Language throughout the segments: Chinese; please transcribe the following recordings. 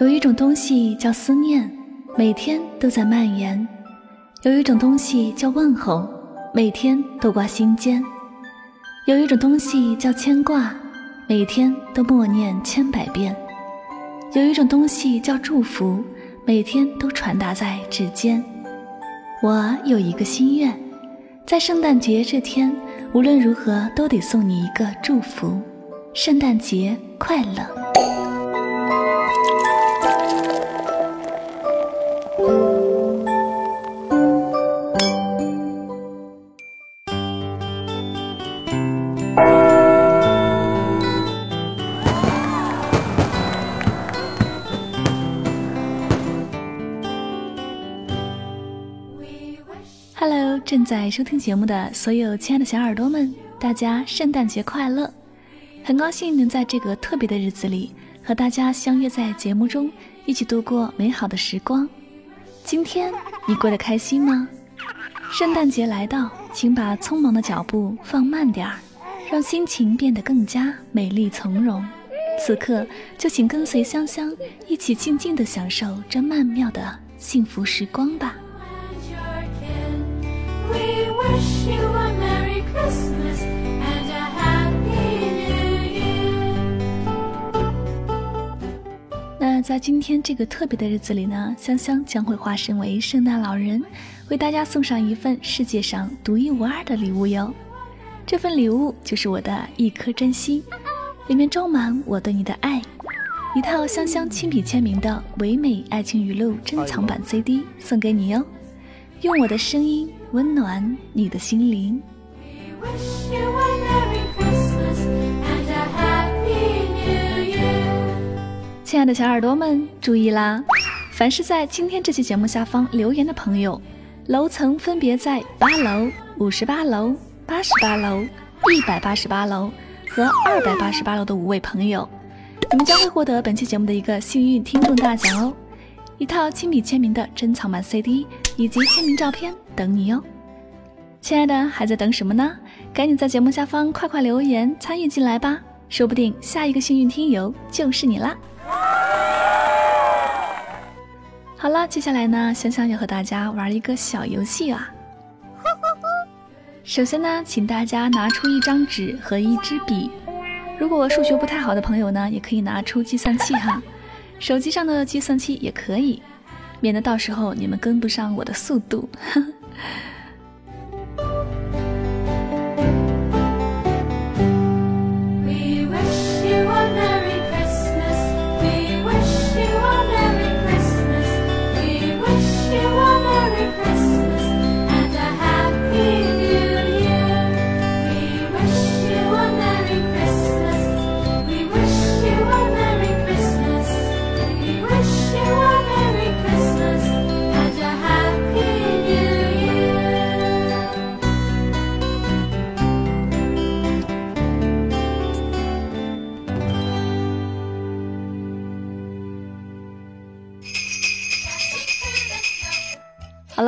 有一种东西叫思念，每天都在蔓延；有一种东西叫问候，每天都挂心间；有一种东西叫牵挂，每天都默念千百遍；有一种东西叫祝福，每天都传达在指尖。我有一个心愿，在圣诞节这天，无论如何都得送你一个祝福：圣诞节快乐。正在收听节目的所有亲爱的小耳朵们，大家圣诞节快乐！很高兴能在这个特别的日子里和大家相约在节目中，一起度过美好的时光。今天你过得开心吗？圣诞节来到，请把匆忙的脚步放慢点儿，让心情变得更加美丽从容。此刻，就请跟随香香一起静静地享受这曼妙的幸福时光吧。那在今天这个特别的日子里呢，香香将会化身为圣诞老人，为大家送上一份世界上独一无二的礼物哟。这份礼物就是我的一颗真心，里面装满我对你的爱，一套香香亲笔签名的唯美爱情语录珍藏版 CD 送给你哟。用我的声音温暖你的心灵。亲爱的小耳朵们，注意啦！凡是在今天这期节目下方留言的朋友，楼层分别在八楼、五十八楼、八十八楼、一百八十八楼和二百八十八楼的五位朋友，你们将会获得本期节目的一个幸运听众大奖哦！一套亲笔签名的珍藏版 CD 以及签名照片等你哟！亲爱的，还在等什么呢？赶紧在节目下方快快留言参与进来吧，说不定下一个幸运听友就是你啦！好了，接下来呢，香香要和大家玩一个小游戏啊。首先呢，请大家拿出一张纸和一支笔。如果数学不太好的朋友呢，也可以拿出计算器哈，手机上的计算器也可以，免得到时候你们跟不上我的速度。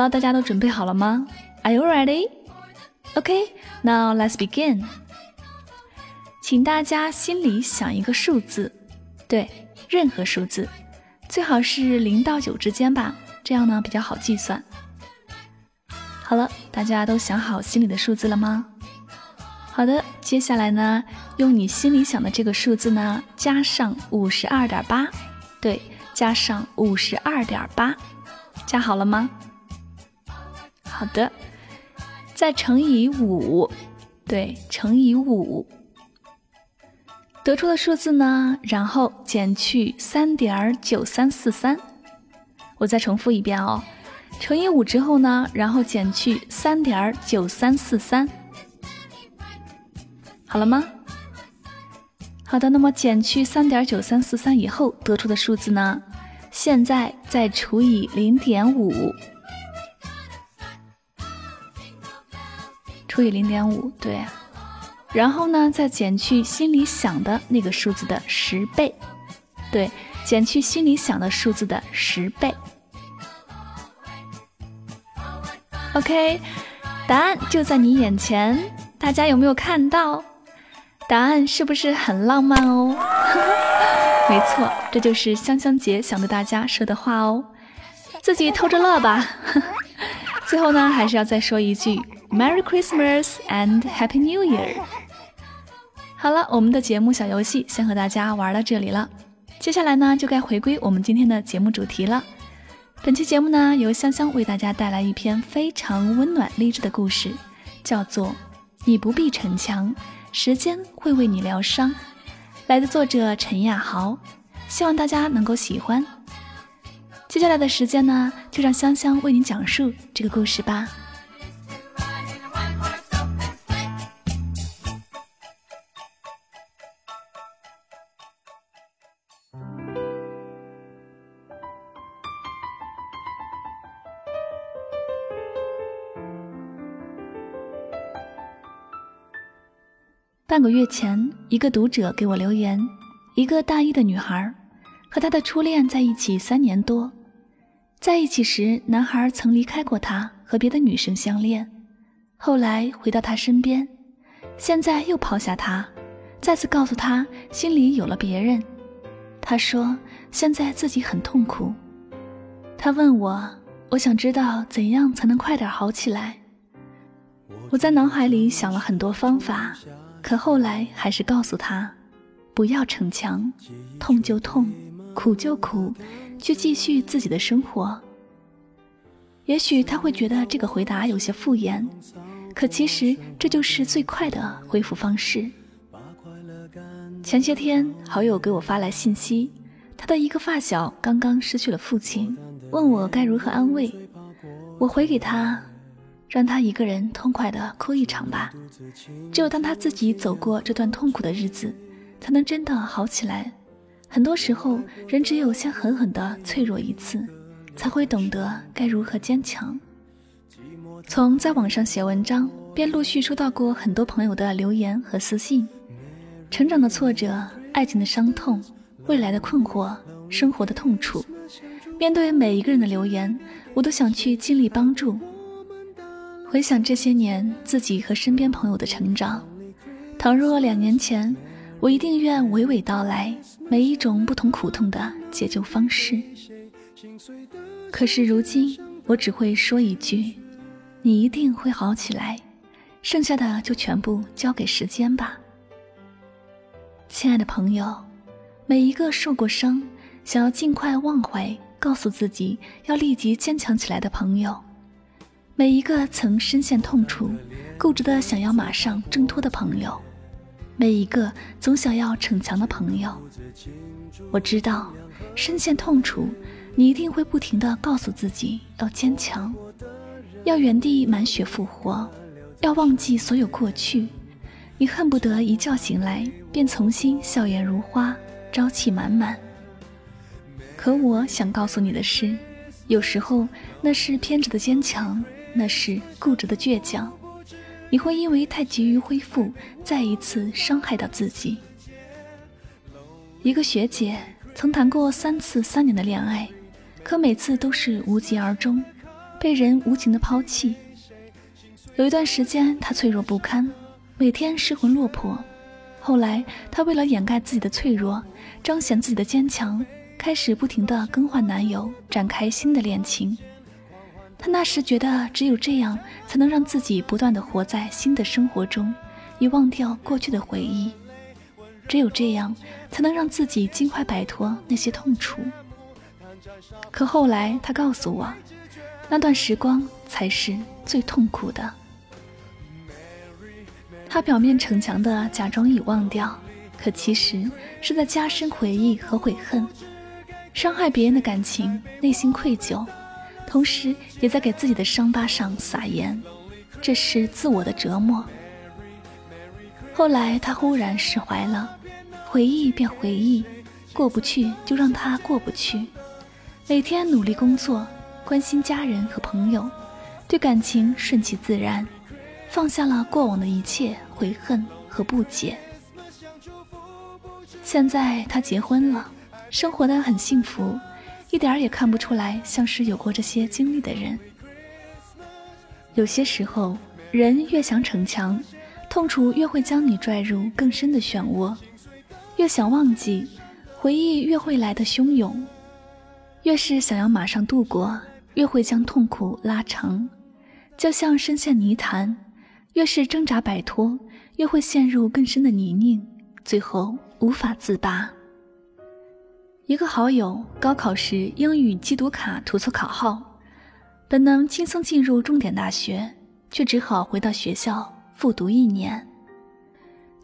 大家都准备好了吗？Are you ready? OK, now let's begin. 请大家心里想一个数字，对，任何数字，最好是零到九之间吧，这样呢比较好计算。好了，大家都想好心里的数字了吗？好的，接下来呢，用你心里想的这个数字呢，加上五十二点八，对，加上五十二点八，加好了吗？好的，再乘以五，对，乘以五，得出的数字呢？然后减去三点九三四三。我再重复一遍哦，乘以五之后呢，然后减去三点九三四三。好了吗？好的，那么减去三点九三四三以后得出的数字呢？现在再除以零点五。除以零点五，对，然后呢，再减去心里想的那个数字的十倍，对，减去心里想的数字的十倍。OK，答案就在你眼前，大家有没有看到？答案是不是很浪漫哦？没错，这就是香香姐想对大家说的话哦，自己偷着乐吧。最后呢，还是要再说一句 Merry Christmas and Happy New Year。好了，我们的节目小游戏先和大家玩到这里了，接下来呢，就该回归我们今天的节目主题了。本期节目呢，由香香为大家带来一篇非常温暖励志的故事，叫做《你不必逞强，时间会为你疗伤》，来自作者陈亚豪，希望大家能够喜欢。接下来的时间呢，就让香香为您讲述这个故事吧。半个月前，一个读者给我留言：一个大一的女孩，和她的初恋在一起三年多，在一起时，男孩曾离开过她，和别的女生相恋，后来回到她身边，现在又抛下她，再次告诉她心里有了别人。她说现在自己很痛苦。她问我，我想知道怎样才能快点好起来。我在脑海里想了很多方法。可后来还是告诉他，不要逞强，痛就痛，苦就苦，去继续自己的生活。也许他会觉得这个回答有些敷衍，可其实这就是最快的恢复方式。前些天，好友给我发来信息，他的一个发小刚刚失去了父亲，问我该如何安慰。我回给他。让他一个人痛快的哭一场吧。只有当他自己走过这段痛苦的日子，才能真的好起来。很多时候，人只有先狠狠的脆弱一次，才会懂得该如何坚强。从在网上写文章，便陆续收到过很多朋友的留言和私信。成长的挫折，爱情的伤痛，未来的困惑，生活的痛楚。面对每一个人的留言，我都想去尽力帮助。回想这些年自己和身边朋友的成长，倘若两年前，我一定愿娓娓道来每一种不同苦痛的解救方式。可是如今，我只会说一句：“你一定会好起来。”剩下的就全部交给时间吧。亲爱的朋友，每一个受过伤、想要尽快忘怀、告诉自己要立即坚强起来的朋友。每一个曾深陷痛楚、固执的想要马上挣脱的朋友，每一个总想要逞强的朋友，我知道，深陷痛楚，你一定会不停的告诉自己要坚强，要原地满血复活，要忘记所有过去。你恨不得一觉醒来便重新笑颜如花、朝气满满。可我想告诉你的是，有时候那是偏执的坚强。那是固执的倔强，你会因为太急于恢复，再一次伤害到自己。一个学姐曾谈过三次三年的恋爱，可每次都是无疾而终，被人无情的抛弃。有一段时间，她脆弱不堪，每天失魂落魄。后来，她为了掩盖自己的脆弱，彰显自己的坚强，开始不停的更换男友，展开新的恋情。他那时觉得，只有这样才能让自己不断的活在新的生活中，以忘掉过去的回忆。只有这样，才能让自己尽快摆脱那些痛楚。可后来，他告诉我，那段时光才是最痛苦的。他表面逞强的假装已忘掉，可其实是在加深回忆和悔恨，伤害别人的感情，内心愧疚。同时，也在给自己的伤疤上撒盐，这是自我的折磨。后来，他忽然释怀了，回忆便回忆，过不去就让他过不去。每天努力工作，关心家人和朋友，对感情顺其自然，放下了过往的一切悔恨和不解。现在他结婚了，生活的很幸福。一点儿也看不出来像是有过这些经历的人。有些时候，人越想逞强，痛楚越会将你拽入更深的漩涡；越想忘记，回忆越会来的汹涌，越是想要马上度过，越会将痛苦拉长，就像深陷泥潭，越是挣扎摆脱，越会陷入更深的泥泞，最后无法自拔。一个好友高考时英语机读卡涂错考号，本能轻松进入重点大学，却只好回到学校复读一年，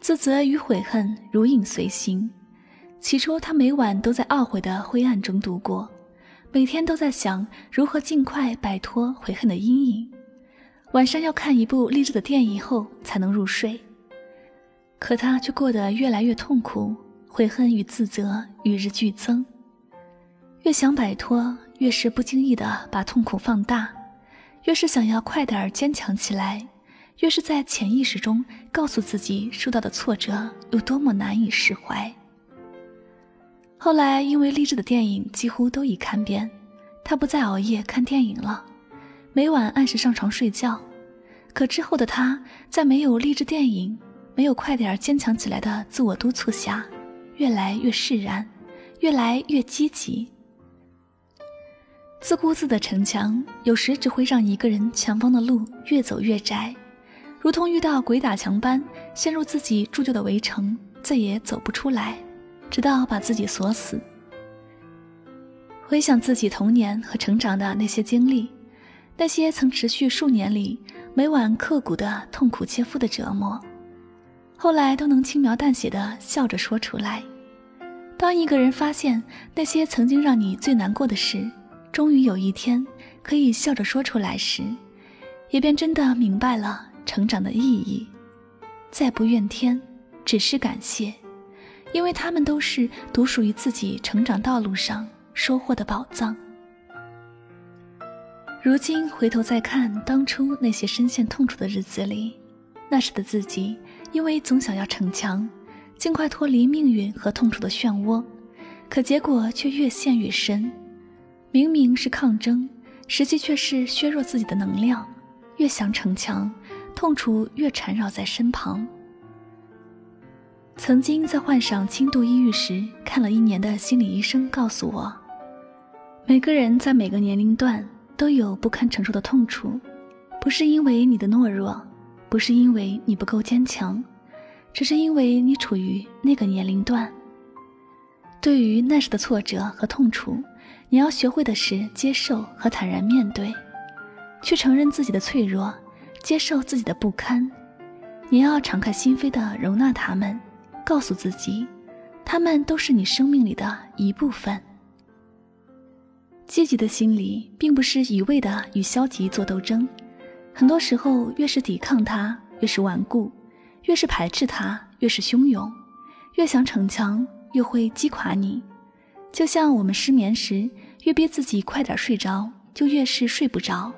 自责与悔恨如影随形。起初，他每晚都在懊悔的灰暗中度过，每天都在想如何尽快摆脱悔恨的阴影。晚上要看一部励志的电影后才能入睡，可他却过得越来越痛苦，悔恨与自责与日俱增。越想摆脱，越是不经意的把痛苦放大；越是想要快点坚强起来，越是在潜意识中告诉自己受到的挫折有多么难以释怀。后来，因为励志的电影几乎都已看遍，他不再熬夜看电影了，每晚按时上床睡觉。可之后的他，在没有励志电影、没有快点坚强起来的自我督促下，越来越释然，越来越积极。自顾自的逞强，有时只会让一个人前方的路越走越窄，如同遇到鬼打墙般陷入自己铸就的围城，再也走不出来。直到把自己锁死。回想自己童年和成长的那些经历，那些曾持续数年里每晚刻骨的痛苦切肤的折磨，后来都能轻描淡写的笑着说出来。当一个人发现那些曾经让你最难过的事，终于有一天可以笑着说出来时，也便真的明白了成长的意义。再不怨天，只是感谢。因为他们都是独属于自己成长道路上收获的宝藏。如今回头再看当初那些深陷痛楚的日子里，那时的自己，因为总想要逞强，尽快脱离命运和痛楚的漩涡，可结果却越陷越深。明明是抗争，实际却是削弱自己的能量。越想逞强，痛楚越缠绕在身旁。曾经在患上轻度抑郁时，看了一年的心理医生告诉我，每个人在每个年龄段都有不堪承受的痛楚，不是因为你的懦弱，不是因为你不够坚强，只是因为你处于那个年龄段。对于那时的挫折和痛楚，你要学会的是接受和坦然面对，去承认自己的脆弱，接受自己的不堪，你要敞开心扉的容纳他们。告诉自己，他们都是你生命里的一部分。积极的心理并不是一味的与消极做斗争，很多时候越是抵抗它，越是顽固；越是排斥它，越是汹涌；越想逞强，越会击垮你。就像我们失眠时，越逼自己快点睡着，就越是睡不着。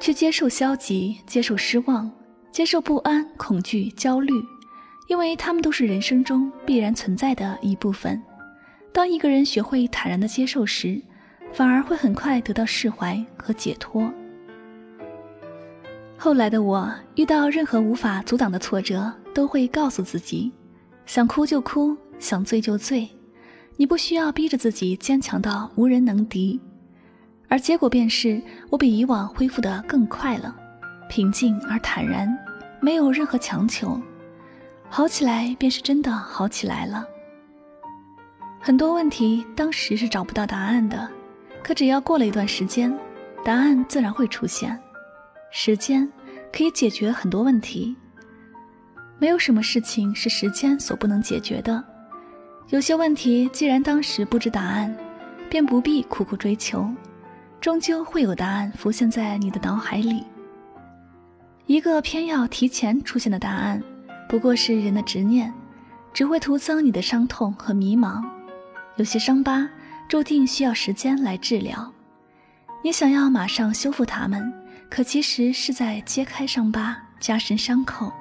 去接受消极，接受失望，接受不安、恐惧、焦虑。因为他们都是人生中必然存在的一部分。当一个人学会坦然的接受时，反而会很快得到释怀和解脱。后来的我遇到任何无法阻挡的挫折，都会告诉自己：想哭就哭，想醉就醉。你不需要逼着自己坚强到无人能敌。而结果便是我比以往恢复得更快了，平静而坦然，没有任何强求。好起来便是真的好起来了。很多问题当时是找不到答案的，可只要过了一段时间，答案自然会出现。时间可以解决很多问题，没有什么事情是时间所不能解决的。有些问题既然当时不知答案，便不必苦苦追求，终究会有答案浮现在你的脑海里。一个偏要提前出现的答案。不过是人的执念，只会徒增你的伤痛和迷茫。有些伤疤注定需要时间来治疗，你想要马上修复它们，可其实是在揭开伤疤，加深伤口。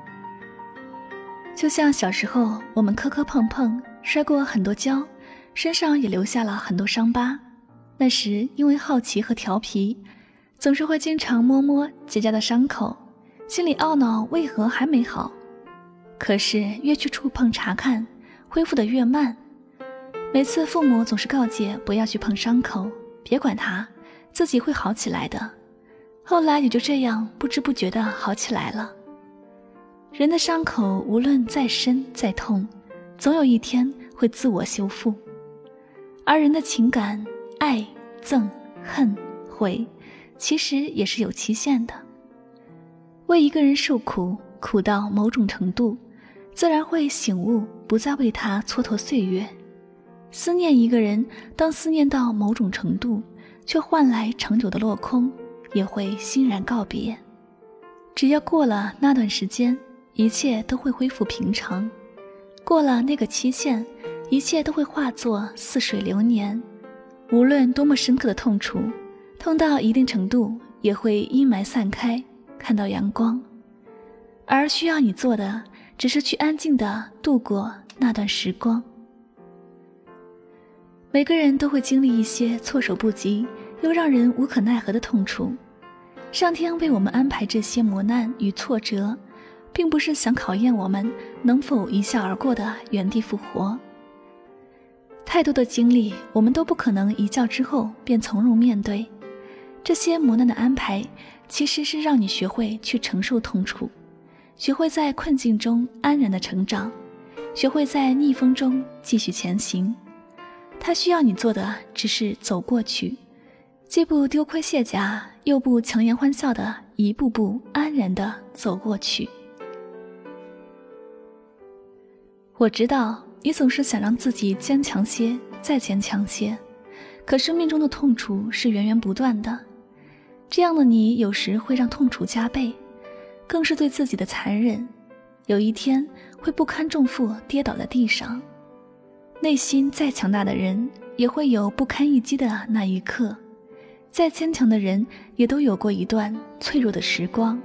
就像小时候我们磕磕碰碰，摔过很多跤，身上也留下了很多伤疤。那时因为好奇和调皮，总是会经常摸摸结痂的伤口，心里懊恼为何还没好。可是越去触碰查看，恢复的越慢，每次父母总是告诫不要去碰伤口，别管它，自己会好起来的。后来也就这样不知不觉的好起来了。人的伤口无论再深再痛，总有一天会自我修复。而人的情感，爱、憎、恨、悔，其实也是有期限的。为一个人受苦，苦到某种程度，自然会醒悟，不再为他蹉跎岁月。思念一个人，当思念到某种程度，却换来长久的落空。也会欣然告别。只要过了那段时间，一切都会恢复平常；过了那个期限，一切都会化作似水流年。无论多么深刻的痛楚，痛到一定程度，也会阴霾散开，看到阳光。而需要你做的，只是去安静的度过那段时光。每个人都会经历一些措手不及又让人无可奈何的痛楚。上天为我们安排这些磨难与挫折，并不是想考验我们能否一笑而过的原地复活。太多的经历，我们都不可能一觉之后便从容面对。这些磨难的安排，其实是让你学会去承受痛楚，学会在困境中安然的成长，学会在逆风中继续前行。它需要你做的，只是走过去。既不丢盔卸甲，又不强颜欢笑的一步步安然的走过去。我知道你总是想让自己坚强些，再坚强些，可生命中的痛楚是源源不断的。这样的你有时会让痛楚加倍，更是对自己的残忍。有一天会不堪重负，跌倒在地上。内心再强大的人，也会有不堪一击的那一刻。再坚强的人，也都有过一段脆弱的时光。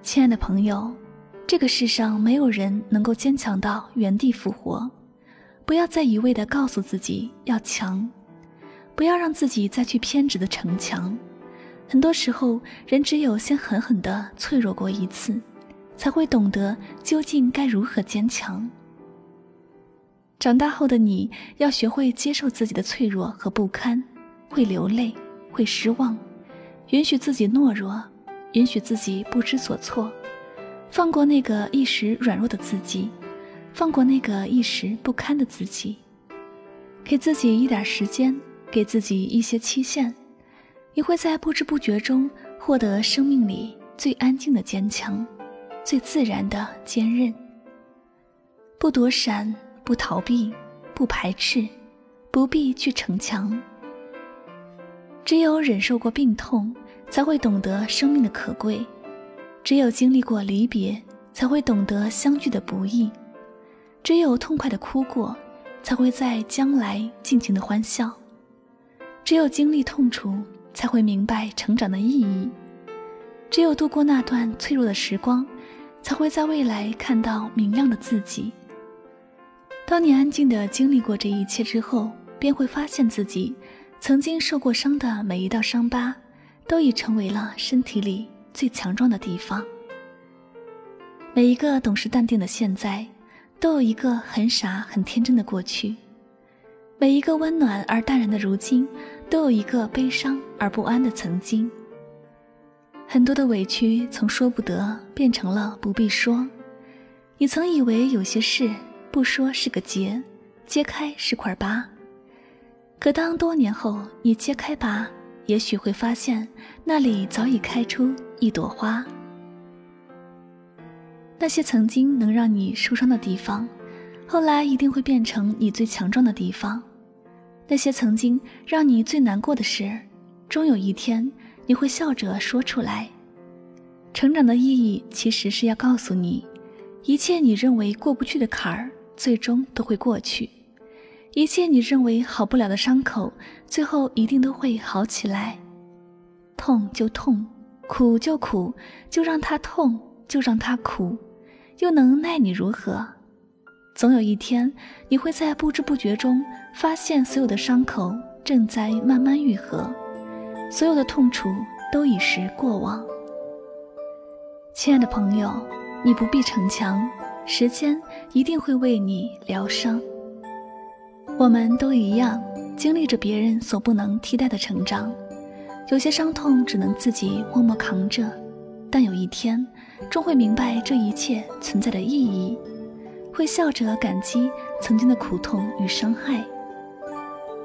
亲爱的朋友，这个世上没有人能够坚强到原地复活。不要再一味的告诉自己要强，不要让自己再去偏执的逞强。很多时候，人只有先狠狠的脆弱过一次，才会懂得究竟该如何坚强。长大后的你要学会接受自己的脆弱和不堪。会流泪，会失望，允许自己懦弱，允许自己不知所措，放过那个一时软弱的自己，放过那个一时不堪的自己，给自己一点时间，给自己一些期限，你会在不知不觉中获得生命里最安静的坚强，最自然的坚韧。不躲闪，不逃避，不排斥，不必去逞强。只有忍受过病痛，才会懂得生命的可贵；只有经历过离别，才会懂得相聚的不易；只有痛快的哭过，才会在将来尽情的欢笑；只有经历痛楚，才会明白成长的意义；只有度过那段脆弱的时光，才会在未来看到明亮的自己。当你安静的经历过这一切之后，便会发现自己。曾经受过伤的每一道伤疤，都已成为了身体里最强壮的地方。每一个懂事淡定的现在，都有一个很傻很天真的过去；每一个温暖而淡然的如今，都有一个悲伤而不安的曾经。很多的委屈从说不得变成了不必说。你曾以为有些事不说是个结，揭开是块疤。可当多年后你揭开疤，也许会发现那里早已开出一朵花。那些曾经能让你受伤的地方，后来一定会变成你最强壮的地方。那些曾经让你最难过的事，终有一天你会笑着说出来。成长的意义其实是要告诉你，一切你认为过不去的坎儿，最终都会过去。一切你认为好不了的伤口，最后一定都会好起来。痛就痛，苦就苦，就让它痛，就让它苦，又能奈你如何？总有一天，你会在不知不觉中发现，所有的伤口正在慢慢愈合，所有的痛楚都已是过往。亲爱的朋友，你不必逞强，时间一定会为你疗伤。我们都一样，经历着别人所不能替代的成长，有些伤痛只能自己默默扛着，但有一天，终会明白这一切存在的意义，会笑着感激曾经的苦痛与伤害。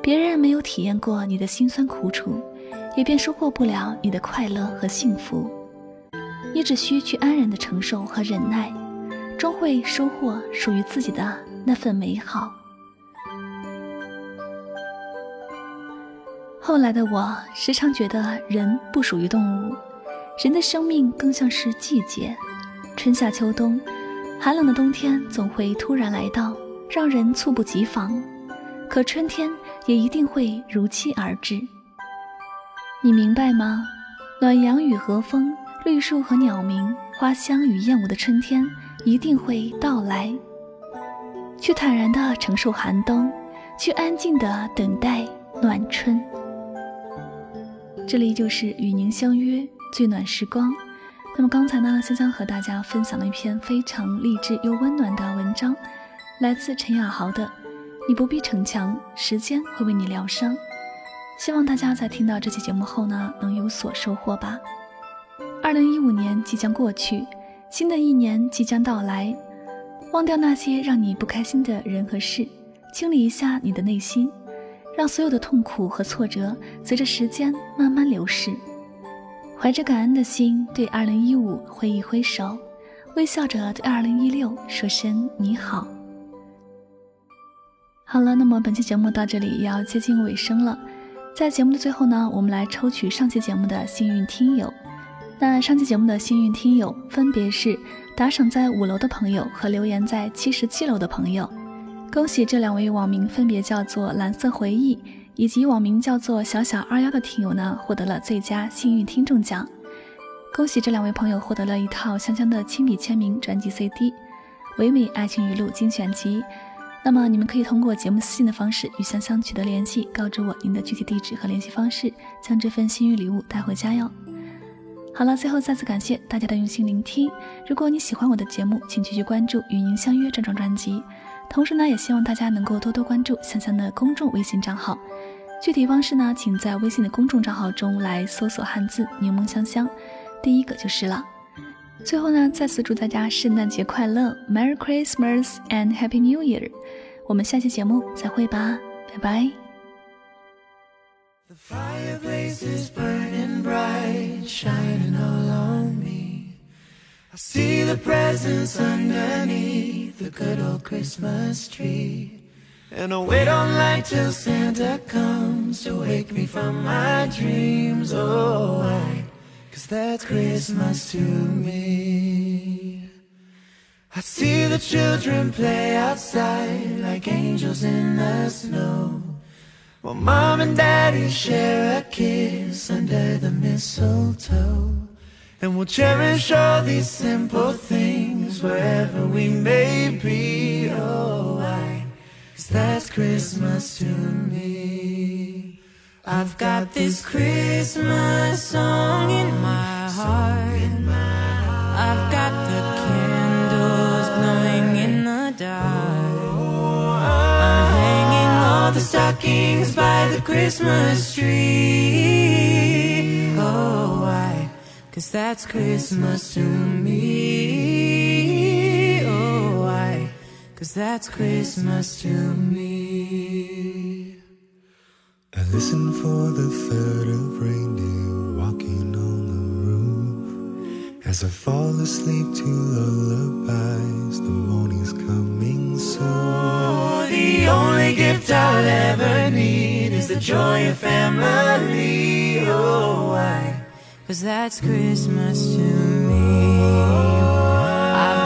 别人没有体验过你的辛酸苦楚，也便收获不了你的快乐和幸福。你只需去安然的承受和忍耐，终会收获属于自己的那份美好。后来的我时常觉得人不属于动物，人的生命更像是季节，春夏秋冬，寒冷的冬天总会突然来到，让人猝不及防。可春天也一定会如期而至。你明白吗？暖阳与和风，绿树和鸟鸣，花香与燕舞的春天一定会到来。去坦然地承受寒冬，去安静地等待暖春。这里就是与您相约最暖时光。那么刚才呢，香香和大家分享了一篇非常励志又温暖的文章，来自陈雅豪的《你不必逞强，时间会为你疗伤》。希望大家在听到这期节目后呢，能有所收获吧。二零一五年即将过去，新的一年即将到来，忘掉那些让你不开心的人和事，清理一下你的内心。让所有的痛苦和挫折随着时间慢慢流逝，怀着感恩的心对2015挥一挥手，微笑着对2016说声你好。好了，那么本期节目到这里也要接近尾声了，在节目的最后呢，我们来抽取上期节目的幸运听友。那上期节目的幸运听友分别是打赏在五楼的朋友和留言在七十七楼的朋友。恭喜这两位网名分别叫做蓝色回忆以及网名叫做小小二幺的听友呢，获得了最佳幸运听众奖。恭喜这两位朋友获得了一套香香的亲笔签名专辑 CD《唯美爱情语录精选集》。那么你们可以通过节目私信的方式与香香取得联系，告知我您的具体地址和联系方式，将这份幸运礼物带回家哟。好了，最后再次感谢大家的用心聆听。如果你喜欢我的节目，请继续关注《与您相约》这张专辑。同时呢，也希望大家能够多多关注香香的公众微信账号。具体方式呢，请在微信的公众账号中来搜索汉字“柠檬香香”，第一个就是了。最后呢，再次祝大家圣诞节快乐，Merry Christmas and Happy New Year！我们下期节目再会吧，拜拜。I see the presents underneath the good old Christmas tree. And I wait all night till Santa comes to wake me from my dreams. Oh, why? Cause that's Christmas to me. I see the children play outside like angels in the snow. While mom and daddy share a kiss under the mistletoe. And we'll cherish all these simple things wherever we may be. Oh, why? Cause that's Christmas to me. I've got this Christmas song in my heart. I've got the candles glowing in the dark. I'm hanging all the stockings by the Christmas tree. Oh, why? Cause that's Christmas to me. Cause that's Christmas to me. I listen for the third of reindeer walking on the roof. As I fall asleep to lullabies, the morning's coming soon. Oh, the only gift I'll ever need is the joy of family. Oh, why? Cause that's Christmas to me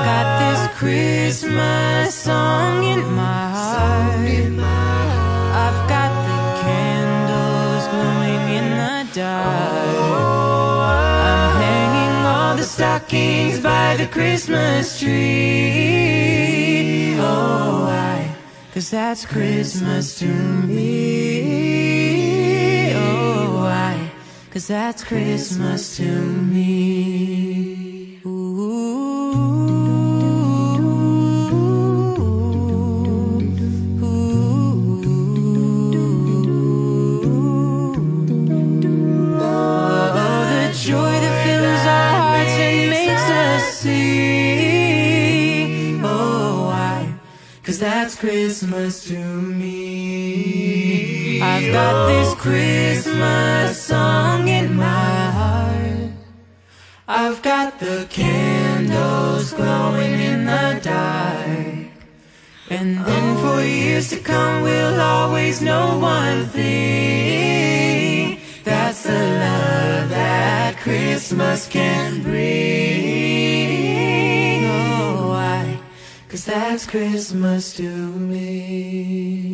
got this Christmas song in my heart I've got the candles glowing in the dark I'm hanging all the stockings by the Christmas tree Oh, why? Cause that's Christmas to me Oh, why? Cause that's Christmas to me. Christmas to me. I've got this Christmas song in my heart. I've got the candles glowing in the dark. And then for years to come, we'll always know one thing. That's the love that Christmas can bring. That's Christmas to me.